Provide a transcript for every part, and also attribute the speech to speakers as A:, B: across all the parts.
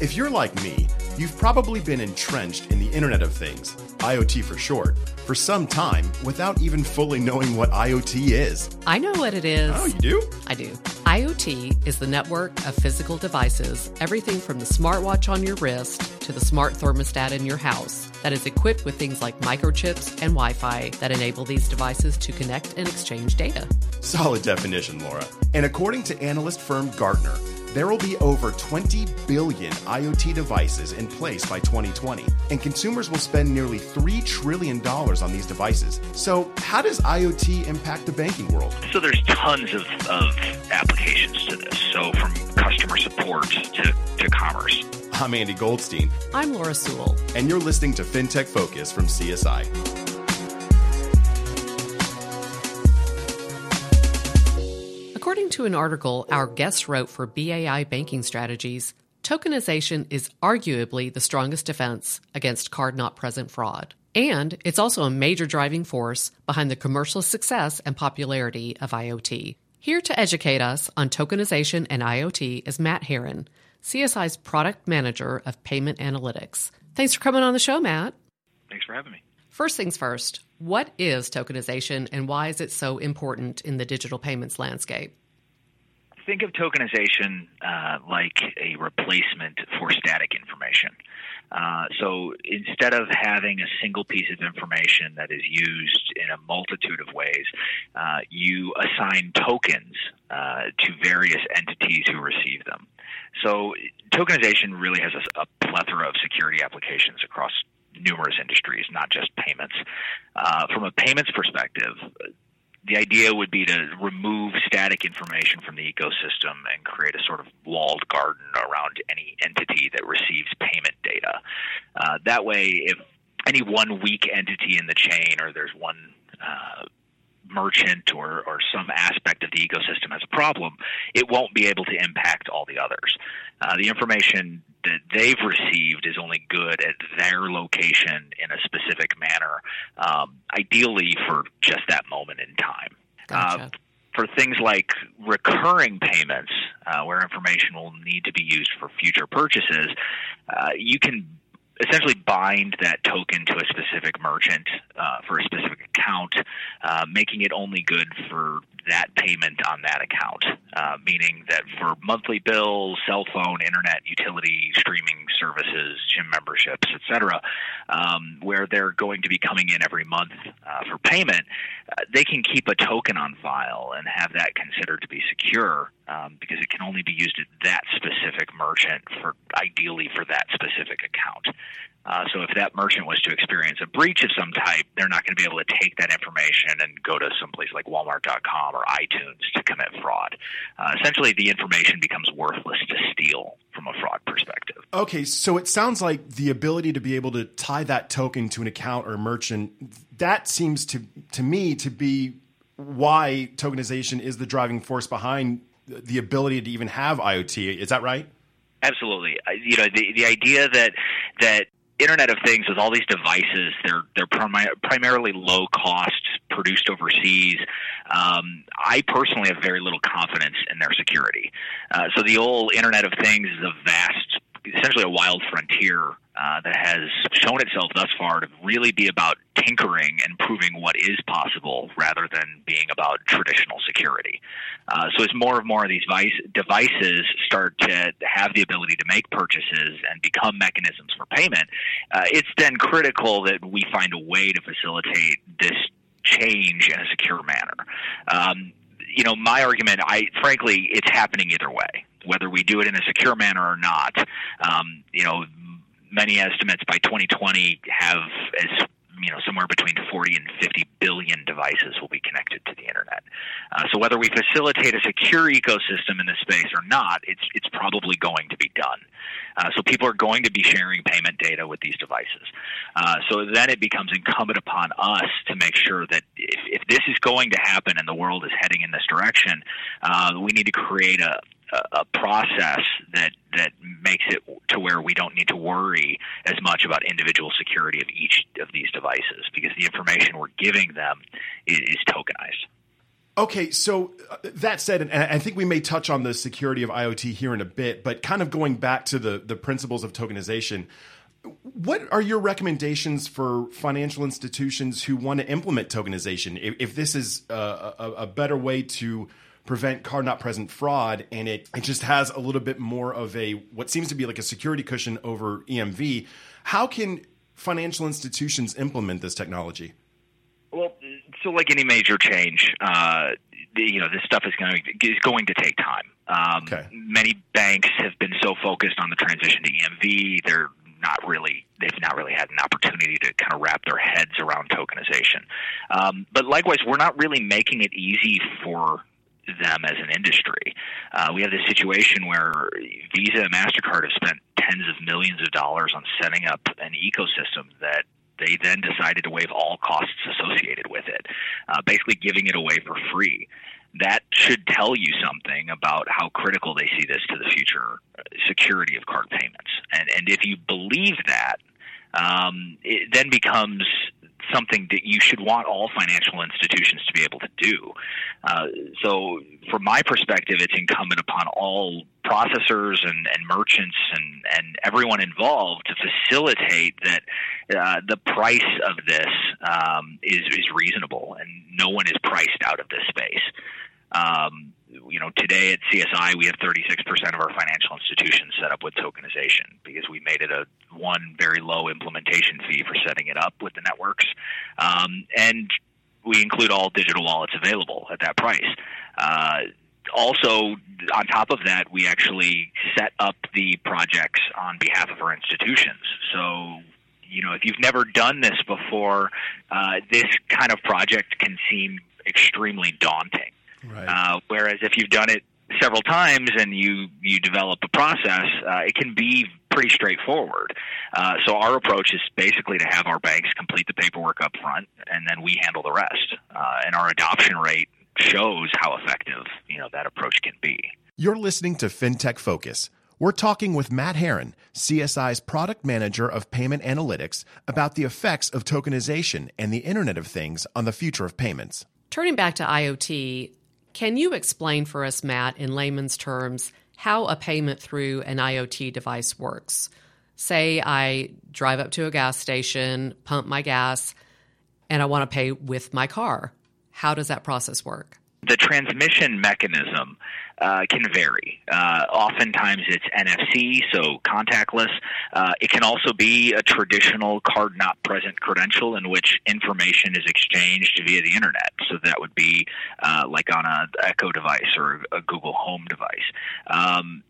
A: If you're like me, you've probably been entrenched in the Internet of Things, IoT for short, for some time without even fully knowing what IoT is.
B: I know what it is.
A: Oh, you do?
B: I do. IoT is the network of physical devices, everything from the smartwatch on your wrist to the smart thermostat in your house, that is equipped with things like microchips and Wi Fi that enable these devices to connect and exchange data.
A: Solid definition, Laura. And according to analyst firm Gartner, there will be over 20 billion IoT devices in place by 2020, and consumers will spend nearly $3 trillion on these devices. So, how does IoT impact the banking world?
C: So, there's tons of, of applications to this. So, from customer support to, to commerce.
A: I'm Andy Goldstein.
B: I'm Laura Sewell.
A: And you're listening to FinTech Focus from CSI.
B: According to an article our guest wrote for BAI Banking Strategies, tokenization is arguably the strongest defense against card not present fraud. And it's also a major driving force behind the commercial success and popularity of IoT. Here to educate us on tokenization and IoT is Matt Herron, CSI's product manager of payment analytics. Thanks for coming on the show, Matt.
C: Thanks for having me.
B: First things first, what is tokenization and why is it so important in the digital payments landscape?
C: Think of tokenization uh, like a replacement for static information. Uh, so instead of having a single piece of information that is used in a multitude of ways, uh, you assign tokens uh, to various entities who receive them. So tokenization really has a, a plethora of security applications across numerous industries, not just payments. Uh, from a payments perspective, the idea would be to remove static information from the ecosystem and create a sort of walled garden around any entity that receives payment data. Uh, that way, if any one weak entity in the chain or there's one uh, merchant or, or some aspect of the ecosystem has a problem, it won't be able to impact all the others. Uh, the information that they've received is only good at their location in a specific manner, um, ideally for just that moment in time.
B: Gotcha. Uh,
C: for things like recurring payments, uh, where information will need to be used for future purchases, uh, you can essentially bind that token to a specific merchant uh, for a specific account, uh, making it only good for that payment on that account. Uh, meaning that for monthly bills, cell phone, internet, utility, streaming services, gym memberships, etc., um, where they're going to be coming in every month uh, for payment, uh, they can keep a token on file and have that considered to be secure um, because it can only be used at that specific merchant for ideally for that specific account. Uh, so if that merchant was to experience a breach of some type, they're not going to be able to take that information and go to some place like Walmart.com or iTunes to commit fraud. Uh, essentially, the information becomes worthless to steal from a fraud perspective.
A: Okay, so it sounds like the ability to be able to tie that token to an account or a merchant that seems to to me to be why tokenization is the driving force behind the ability to even have IoT. Is that right?
C: Absolutely. You know, the the idea that that Internet of Things with all these devices, they're they're primi- primarily low cost, produced overseas. Um, I personally have very little confidence in their security. Uh, so the old Internet of Things is a vast, essentially a wild frontier uh, that has shown itself thus far to really be about tinkering and proving what is possible rather than being about traditional security. Uh, so as more and more of these vice, devices start to have the ability to make purchases and become mechanisms for payment, uh, it's then critical that we find a way to facilitate this change in a secure manner. Um, you know, my argument, I frankly, it's happening either way whether we do it in a secure manner or not. Um, you know, many estimates by 2020 have as you know somewhere between 40 and 50 billion devices will be connected to the internet. Uh, so whether we facilitate a secure ecosystem in this space or not, it's it's probably going to be done. Uh, so people are going to be sharing payment data with these devices. Uh, so then it becomes incumbent upon us to make sure that if, if this is going to happen and the world is heading in this direction, uh, we need to create a, a process that that makes it to where we don't need to worry as much about individual security of each of these devices because the information we're giving them is, is tokenized.
A: Okay, so uh, that said, and I think we may touch on the security of IoT here in a bit, but kind of going back to the the principles of tokenization. What are your recommendations for financial institutions who want to implement tokenization? If, if this is a, a, a better way to prevent card not present fraud and it, it just has a little bit more of a what seems to be like a security cushion over EMV, how can financial institutions implement this technology?
C: Well, so like any major change, uh, you know, this stuff is going to, is going to take time. Um, okay. Many banks have been so focused on the transition to EMV, they're not really they've not really had an opportunity to kind of wrap their heads around tokenization. Um, but likewise, we're not really making it easy for them as an industry. Uh, we have this situation where Visa and Mastercard have spent tens of millions of dollars on setting up an ecosystem that they then decided to waive all costs associated with it, uh, basically giving it away for free. That should tell you something about how critical they see this to the future security of card payments. And, and if you believe that, um, it then becomes something that you should want all financial institutions to be able to do. Uh, so, from my perspective, it's incumbent upon all processors and, and merchants and, and everyone involved to facilitate that uh, the price of this um, is, is reasonable and no one is priced out of this space. Um, you know, today at CSI, we have 36% of our financial institutions set up with tokenization because we made it a one very low implementation fee for setting it up with the networks. Um, and we include all digital wallets available at that price. Uh, also, on top of that, we actually set up the projects on behalf of our institutions. So, you know, if you've never done this before, uh, this kind of project can seem extremely daunting. Right. Uh, whereas if you've done it several times and you you develop a process, uh, it can be pretty straightforward. Uh, so our approach is basically to have our banks complete the paperwork up front, and then we handle the rest. Uh, and our adoption rate shows how effective you know that approach can be.
A: You're listening to FinTech Focus. We're talking with Matt Herron, CSI's product manager of payment analytics, about the effects of tokenization and the Internet of Things on the future of payments.
B: Turning back to IoT, can you explain for us, Matt, in layman's terms, how a payment through an IoT device works? Say I drive up to a gas station, pump my gas, and I want to pay with my car. How does that process work?
C: The transmission mechanism uh, can vary. Uh, oftentimes it's NFC, so contactless. Uh, it can also be a traditional card not present credential in which information is exchanged via the internet. So that would be uh, like on a Echo device or a Google Home device. Um,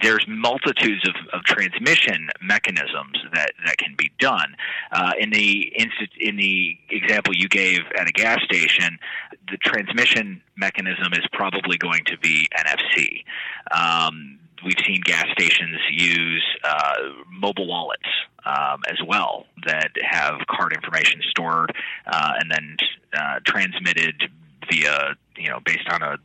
C: there's multitudes of, of transmission mechanisms that, that can be done. Uh, in the in the example you gave at a gas station, the transmission mechanism is probably going to be NFC. Um, we've seen gas stations use uh, mobile wallets um, as well that have card information stored uh, and then uh, transmitted via you know based on a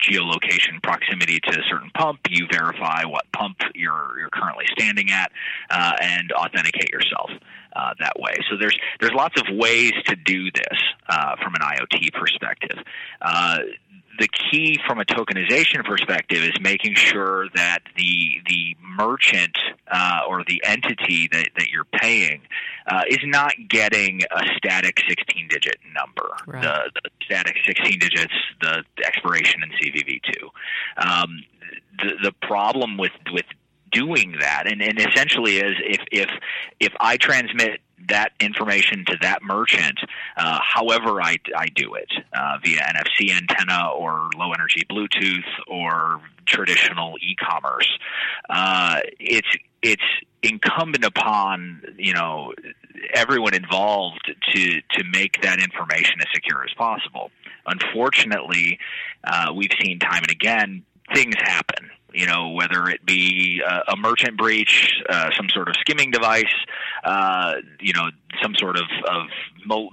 C: geolocation proximity to a certain pump. You verify what pump you're you're currently standing at, uh, and authenticate yourself uh, that way. So there's there's lots of ways to do this uh, from an IoT perspective. Uh, the key from a tokenization perspective is making sure that the the merchant uh, or the entity that, that you're paying uh, is not getting a static 16 digit number. Right. The, the, static 16 digits, the expiration in CVV2. Um, the the problem with with doing that and, and essentially is if if if I transmit that information to that merchant, uh, however I, I do it, uh, via NFC antenna or low energy Bluetooth or traditional e-commerce. Uh, it's it's incumbent upon you know everyone involved to to make that information as secure as possible. Unfortunately, uh, we've seen time and again things happen you know, whether it be a, a merchant breach, uh, some sort of skimming device, uh, you know, some sort of, of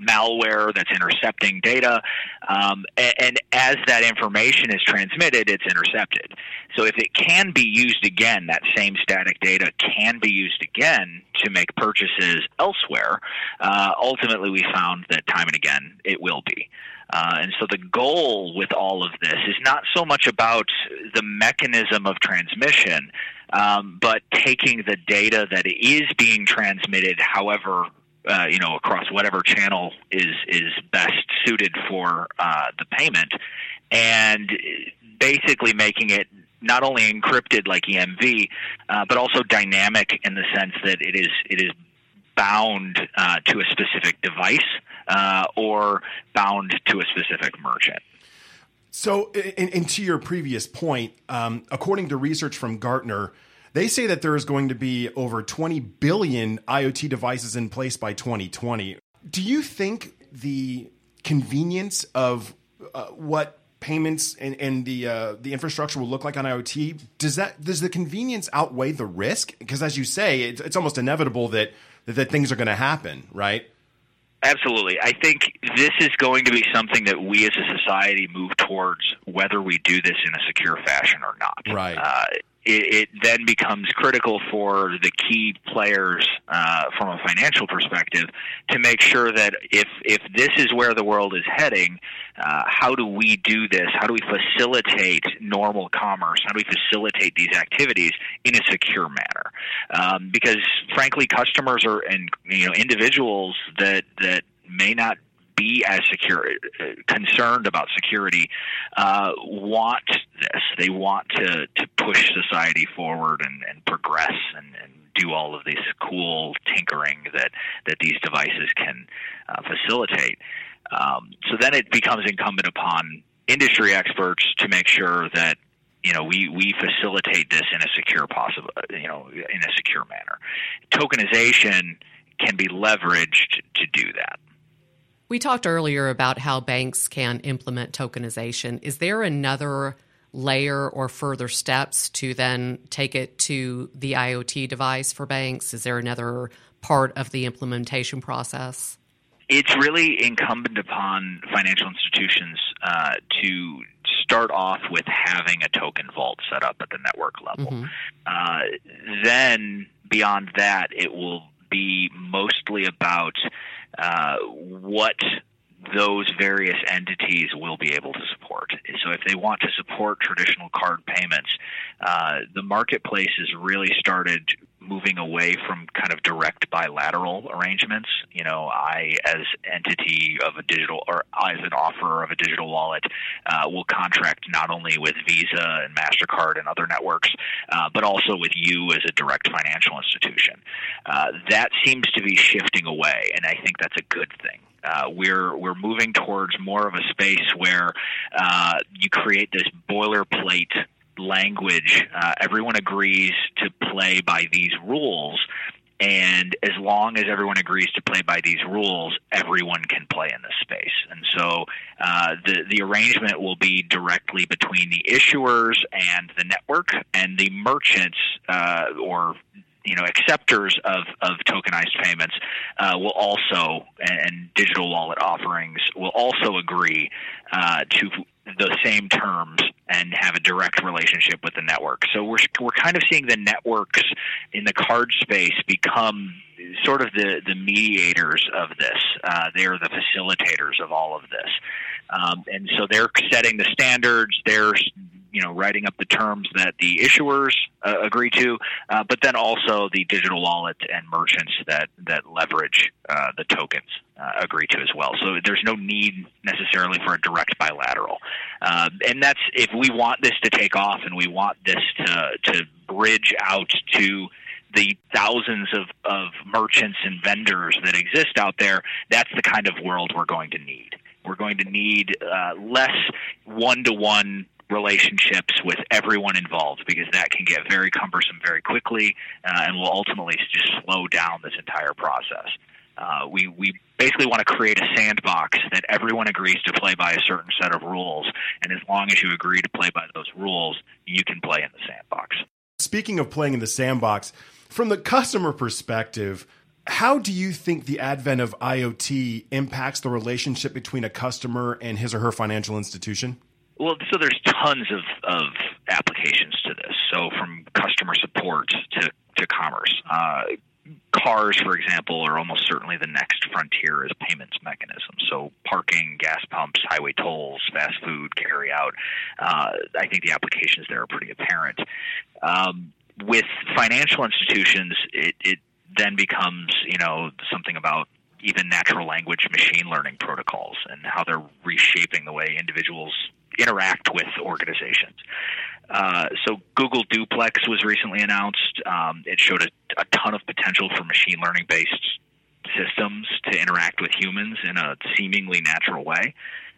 C: malware that's intercepting data, um, and, and, as that information is transmitted, it's intercepted. So if it can be used again, that same static data can be used again to make purchases elsewhere. Uh, ultimately, we found that time and again it will be. Uh, and so the goal with all of this is not so much about the mechanism of transmission, um, but taking the data that is being transmitted, however uh, you know, across whatever channel is is best suited for uh, the payment, and basically making it not only encrypted like EMV, uh, but also dynamic in the sense that it is it is bound uh, to a specific device uh, or bound to a specific merchant.
A: So, and, and to your previous point, um, according to research from Gartner, they say that there is going to be over 20 billion IoT devices in place by 2020. Do you think the convenience of uh, what payments and, and the uh, the infrastructure will look like on IoT does that does the convenience outweigh the risk? Because as you say, it's, it's almost inevitable that that, that things are going to happen, right?
C: Absolutely. I think this is going to be something that we as a society move towards, whether we do this in a secure fashion or not.
A: Right. Uh,
C: it, it, then becomes critical for the key players uh, from a financial perspective to make sure that if if this is where the world is heading, uh, how do we do this? How do we facilitate normal commerce? How do we facilitate these activities in a secure manner? Um, because frankly, customers are and you know individuals that that may not be as secure, uh, concerned about security, uh, want this. They want to, to push society forward and, and progress and, and do all of this cool tinkering that, that these devices can uh, facilitate. Um, so then it becomes incumbent upon industry experts to make sure that you know we we facilitate this in a secure possible you know in a secure manner. Tokenization can be leveraged to do that.
B: We talked earlier about how banks can implement tokenization. Is there another layer or further steps to then take it to the IoT device for banks? Is there another part of the implementation process?
C: It's really incumbent upon financial institutions uh, to start off with having a token vault set up at the network level. Mm-hmm. Uh, then, beyond that, it will be mostly about uh, what those various entities will be able to support. So, if they want to support traditional card payments, uh, the marketplace has really started moving away from kind of direct bilateral arrangements. You know, I, as entity of a digital or I as an offerer of a digital wallet, uh, will contract not only with Visa and Mastercard and other networks, uh, but also with you as a direct financial institution. Uh, that seems to be shifting away, and I think that's a good thing. Uh, we're we're moving towards more of a space where uh, you create this boilerplate language. Uh, everyone agrees to play by these rules, and as long as everyone agrees to play by these rules, everyone can play in this space. And so uh, the the arrangement will be directly between the issuers and the network, and the merchants uh, or you know acceptors of, of tokenized payments uh, will also and, and, digital wallet offerings will also agree uh, to the same terms and have a direct relationship with the network. So we're we're kind of seeing the networks in the card space become sort of the the mediators of this. Uh, they're the facilitators of all of this, um, and so they're setting the standards. They're you know writing up the terms that the issuers uh, agree to, uh, but then also the digital wallet and merchants that that leverage uh, the tokens uh, agree to as well. So there's no need necessarily for a direct bilateral, uh, and that's if we want this to take off and we want this to to bridge out to the thousands of, of merchants and vendors that exist out there, that's the kind of world we're going to need. We're going to need uh, less one to one relationships with everyone involved because that can get very cumbersome very quickly uh, and will ultimately just slow down this entire process. Uh, we we basically want to create a sandbox that everyone agrees to play by a certain set of rules, and as long as you agree to play by those rules, you can play in the sandbox.
A: Speaking of playing in the sandbox, from the customer perspective, How do you think the advent of IoT impacts the relationship between a customer and his or her financial institution?
C: Well, so there's tons of, of applications to this. So from customer support to, to commerce. Uh, cars, for example, are almost certainly the next frontier as payments mechanisms. So parking, gas pumps, highway tolls, fast food, carry out. Uh, I think the applications there are pretty apparent. Um, with financial institutions, it, it then becomes, you know, something about even natural language machine learning protocols and how they're reshaping the way individuals interact with organizations. Uh, so Google Duplex was recently announced. Um, it showed a, a, ton of potential for machine learning based systems to interact with humans in a seemingly natural way.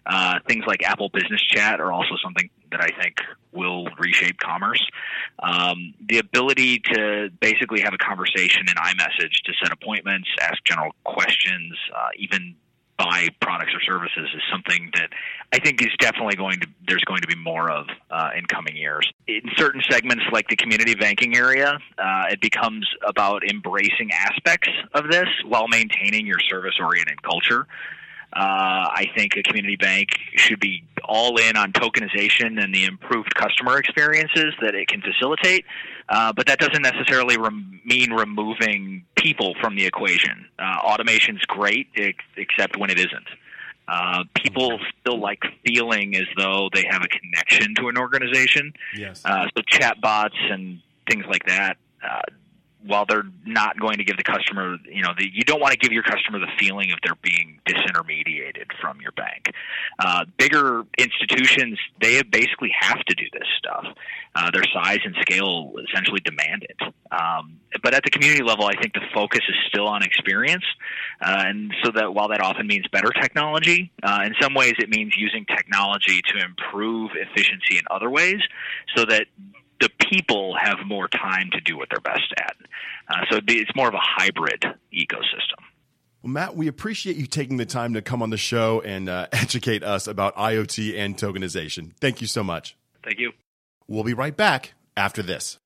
C: Uh, things like Apple Business Chat are also something that I think will reshape commerce. Um, the ability to basically have a conversation in iMessage to set appointments, ask general questions, uh, even buy products or services is something that I think is definitely going to there's going to be more of uh, in coming years. In certain segments, like the community banking area, uh, it becomes about embracing aspects of this while maintaining your service oriented culture. Uh, I think a community bank should be all in on tokenization and the improved customer experiences that it can facilitate. Uh, but that doesn't necessarily rem- mean removing people from the equation. Uh, automation's great, ex- except when it isn't. Uh, people still like feeling as though they have a connection to an organization.
A: Yes.
C: Uh, so chatbots and things like that uh, while they're not going to give the customer, you know, the, you don't want to give your customer the feeling of they're being disintermediated from your bank. Uh, bigger institutions, they basically have to do this stuff. Uh, their size and scale essentially demand it. Um, but at the community level, I think the focus is still on experience. Uh, and so that while that often means better technology, uh, in some ways it means using technology to improve efficiency in other ways so that the people have more time to do what they're best at. Uh, so it's more of a hybrid ecosystem.
A: Well, Matt, we appreciate you taking the time to come on the show and uh, educate us about IoT and tokenization. Thank you so much.
C: Thank you.
A: We'll be right back after this.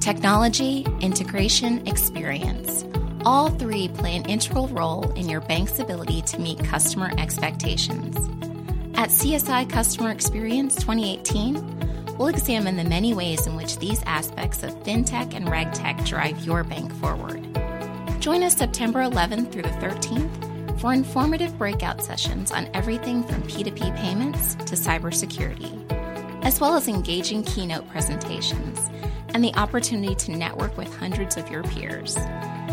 D: Technology, integration, experience. All three play an integral role in your bank's ability to meet customer expectations. At CSI Customer Experience 2018, we'll examine the many ways in which these aspects of fintech and regtech drive your bank forward. Join us September 11th through the 13th for informative breakout sessions on everything from P2P payments to cybersecurity, as well as engaging keynote presentations and the opportunity to network with hundreds of your peers.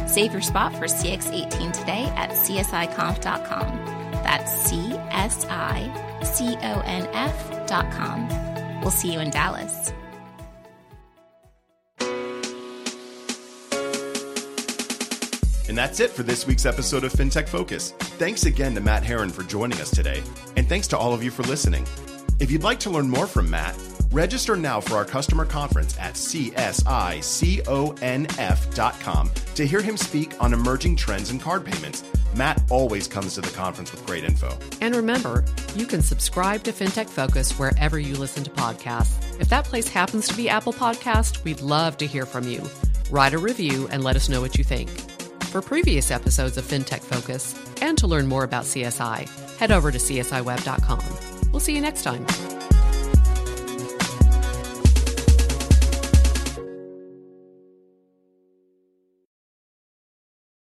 D: Save your spot for CX18 today at csiconf.com. That's C S I C O N F.com We'll see you in Dallas.
A: And that's it for this week's episode of FinTech Focus. Thanks again to Matt Herron for joining us today, and thanks to all of you for listening. If you'd like to learn more from Matt, register now for our customer conference at csIconf.com to hear him speak on emerging trends in card payments Matt always comes to the conference with great info.
B: And remember, you can subscribe to FinTech Focus wherever you listen to podcasts. If that place happens to be Apple Podcast, we'd love to hear from you. Write a review and let us know what you think. For previous episodes of FinTech Focus and to learn more about CSI, head over to csiweb.com. We'll see you next time.